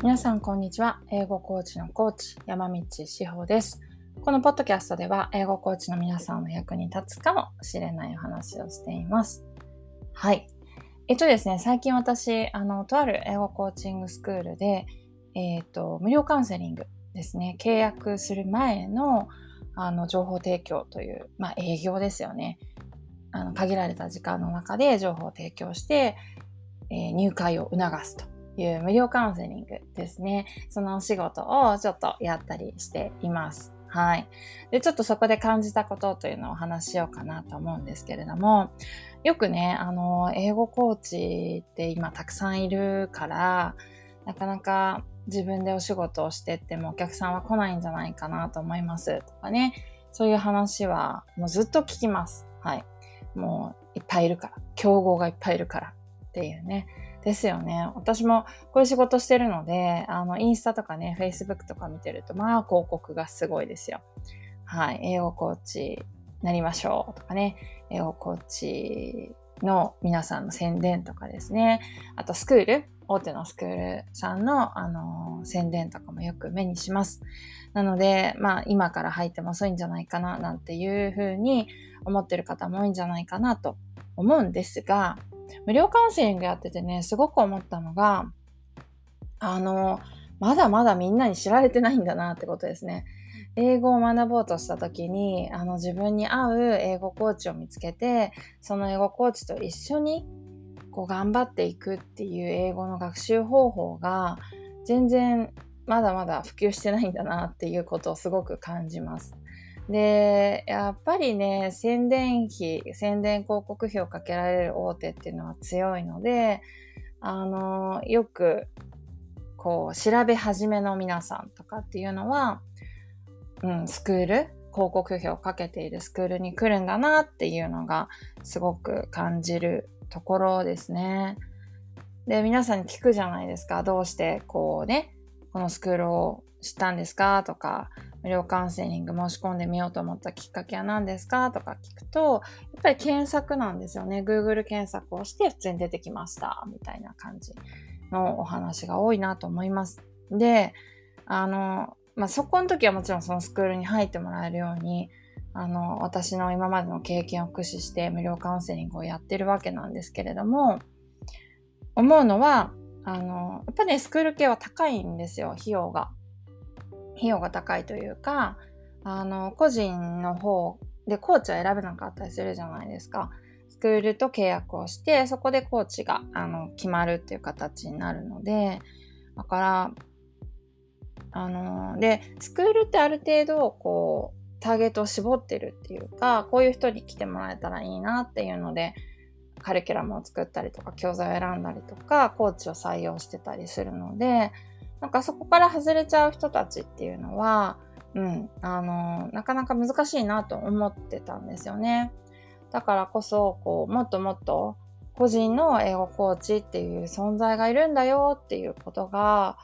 皆さんこんにちは。英語コーチのコーチ、山道志保です。このポッドキャストでは英語コーチの皆さんの役に立つかもしれないお話をしています。はい。えっとですね、最近私、あの、とある英語コーチングスクールで、えっ、と、無料カウンセリングですね、契約する前の、あの、情報提供という、まあ、営業ですよね。あの、限られた時間の中で情報を提供して、えー、入会を促すという無料カウンセリングですね。そのお仕事をちょっとやったりしています。はい。で、ちょっとそこで感じたことというのをお話ししようかなと思うんですけれども、よくね、あの、英語コーチって今たくさんいるから、なかなか自分でお仕事をしてってもお客さんは来ないんじゃないかなと思いますとかね。そういう話はもうずっと聞きます。はい。もういっぱいいるから。競合がいっぱいいるからっていうね。ですよね。私もこういう仕事してるので、あの、インスタとかね、Facebook とか見てると、まあ、広告がすごいですよ。はい。英語コーチなりましょうとかね、英語コーチの皆さんの宣伝とかですね。あと、スクール、大手のスクールさんの、あの、宣伝とかもよく目にします。なので、まあ、今から入っても遅いんじゃないかな、なんていうふうに思ってる方も多いんじゃないかなと思うんですが、無料カウンセリングやっててね、すごく思ったのが、あの、まだまだみんなに知られてないんだなってことですね。英語を学ぼうとした時に、あの自分に合う英語コーチを見つけて、その英語コーチと一緒にこう頑張っていくっていう英語の学習方法が全然まだまだ普及してないんだなっていうことをすごく感じます。で、やっぱりね、宣伝費、宣伝広告費をかけられる大手っていうのは強いので、あの、よく、こう、調べ始めの皆さんとかっていうのは、うん、スクール、広告費をかけているスクールに来るんだなっていうのが、すごく感じるところですね。で、皆さんに聞くじゃないですか。どうして、こうね、このスクールを知ったんですかとか、無料カウンセリング申し込んでみようと思ったきっかけは何ですか？とか聞くと、やっぱり検索なんですよね。Google 検索をして普通に出てきました。みたいな感じのお話が多いなと思います。で、あの、まあ、そこの時はもちろんそのスクールに入ってもらえるように、あの、私の今までの経験を駆使して無料カウンセリングをやってるわけなんですけれども、思うのは、あの、やっぱね、スクール系は高いんですよ、費用が。費用が高いというか、あの、個人の方でコーチは選べなかったりするじゃないですか。スクールと契約をして、そこでコーチが、あの、決まるっていう形になるので、だから、あの、で、スクールってある程度、こう、ターゲットを絞ってるっていうか、こういう人に来てもらえたらいいなっていうので、カリキュラムを作ったりとか、教材を選んだりとか、コーチを採用してたりするので、なんかそこから外れちゃう人たちっていうのは、うん、あの、なかなか難しいなと思ってたんですよね。だからこそ、こう、もっともっと個人の英語コーチっていう存在がいるんだよっていうことが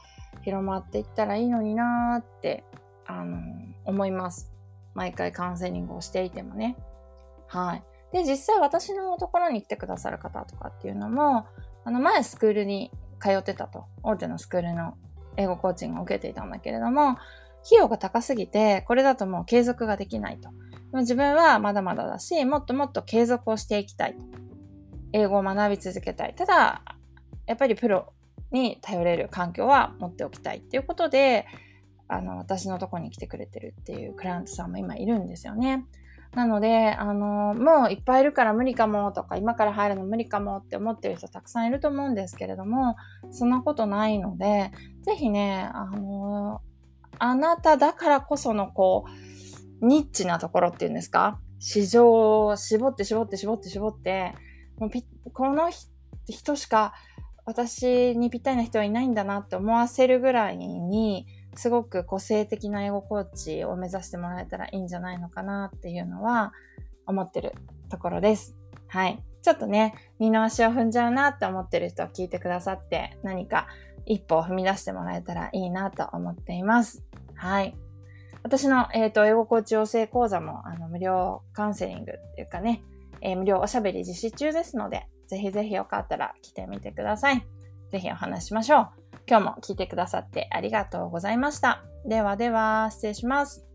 広まっていったらいいのになーって、あの、思います。毎回カウンセリングをしていてもね。はい。で、実際私のところに来てくださる方とかっていうのも、あの、前スクールに通ってたと。大手のスクールの英語コーチングを受けていたんだけれども、費用が高すぎて、これだともう継続ができないと。でも自分はまだまだだし、もっともっと継続をしていきたい。英語を学び続けたい。ただ、やっぱりプロに頼れる環境は持っておきたいっていうことで、あの、私のとこに来てくれてるっていうクライアントさんも今いるんですよね。なので、あの、もういっぱいいるから無理かもとか、今から入るの無理かもって思ってる人たくさんいると思うんですけれども、そんなことないので、ぜひね、あの、あなただからこそのこう、ニッチなところっていうんですか？市場を絞って絞って絞って絞って、もうこの人しか私にぴったりな人はいないんだなって思わせるぐらいに、すごく個性的な英語コーチを目指してもらえたらいいんじゃないのかなっていうのは思ってるところです。はい。ちょっとね、二の足を踏んじゃうなって思ってる人は聞いてくださって何か一歩を踏み出してもらえたらいいなと思っています。はい。私の、えっ、ー、と、英語コーチ養成講座も、あの、無料カウンセリングっていうかね、えー、無料おしゃべり実施中ですので、ぜひぜひよかったら来てみてください。ぜひお話しましょう。今日も聞いてくださってありがとうございました。ではでは、失礼します。